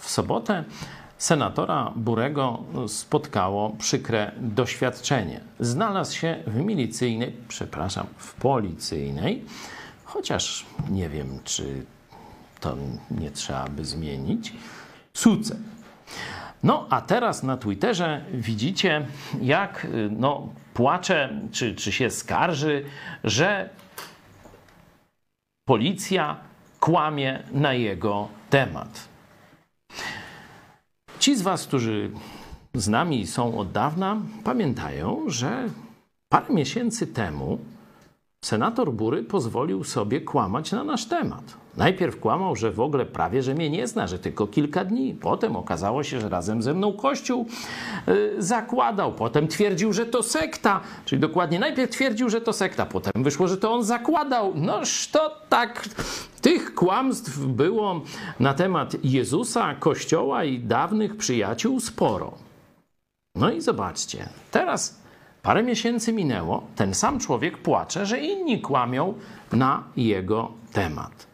w sobotę senatora Burego spotkało przykre doświadczenie. Znalazł się w milicyjnej, przepraszam, w policyjnej, chociaż nie wiem, czy to nie trzeba by zmienić, suce. No a teraz na Twitterze widzicie, jak no, płacze, czy, czy się skarży, że policja kłamie na jego temat. Ci z Was, którzy z nami są od dawna, pamiętają, że parę miesięcy temu senator Bury pozwolił sobie kłamać na nasz temat. Najpierw kłamał, że w ogóle prawie, że mnie nie zna, że tylko kilka dni. Potem okazało się, że razem ze mną Kościół yy, zakładał. Potem twierdził, że to sekta. Czyli dokładnie najpierw twierdził, że to sekta. Potem wyszło, że to on zakładał. Noż to tak... Tych kłamstw było na temat Jezusa, Kościoła i dawnych przyjaciół sporo. No i zobaczcie, teraz parę miesięcy minęło, ten sam człowiek płacze, że inni kłamią na jego temat.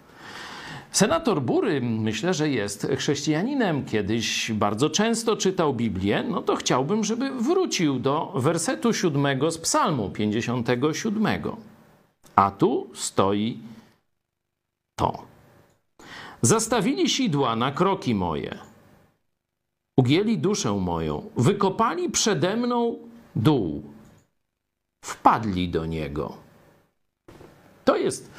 Senator Bury myślę, że jest chrześcijaninem. Kiedyś bardzo często czytał Biblię. No to chciałbym, żeby wrócił do wersetu siódmego z Psalmu 57. A tu stoi to. Zastawili sidła na kroki moje, ugięli duszę moją, wykopali przede mną dół, wpadli do niego. To jest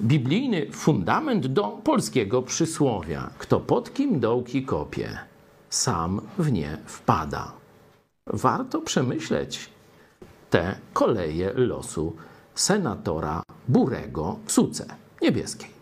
biblijny fundament do polskiego przysłowia. Kto pod kim dołki kopie, sam w nie wpada. Warto przemyśleć te koleje losu senatora Burego w Suce Niebieskiej.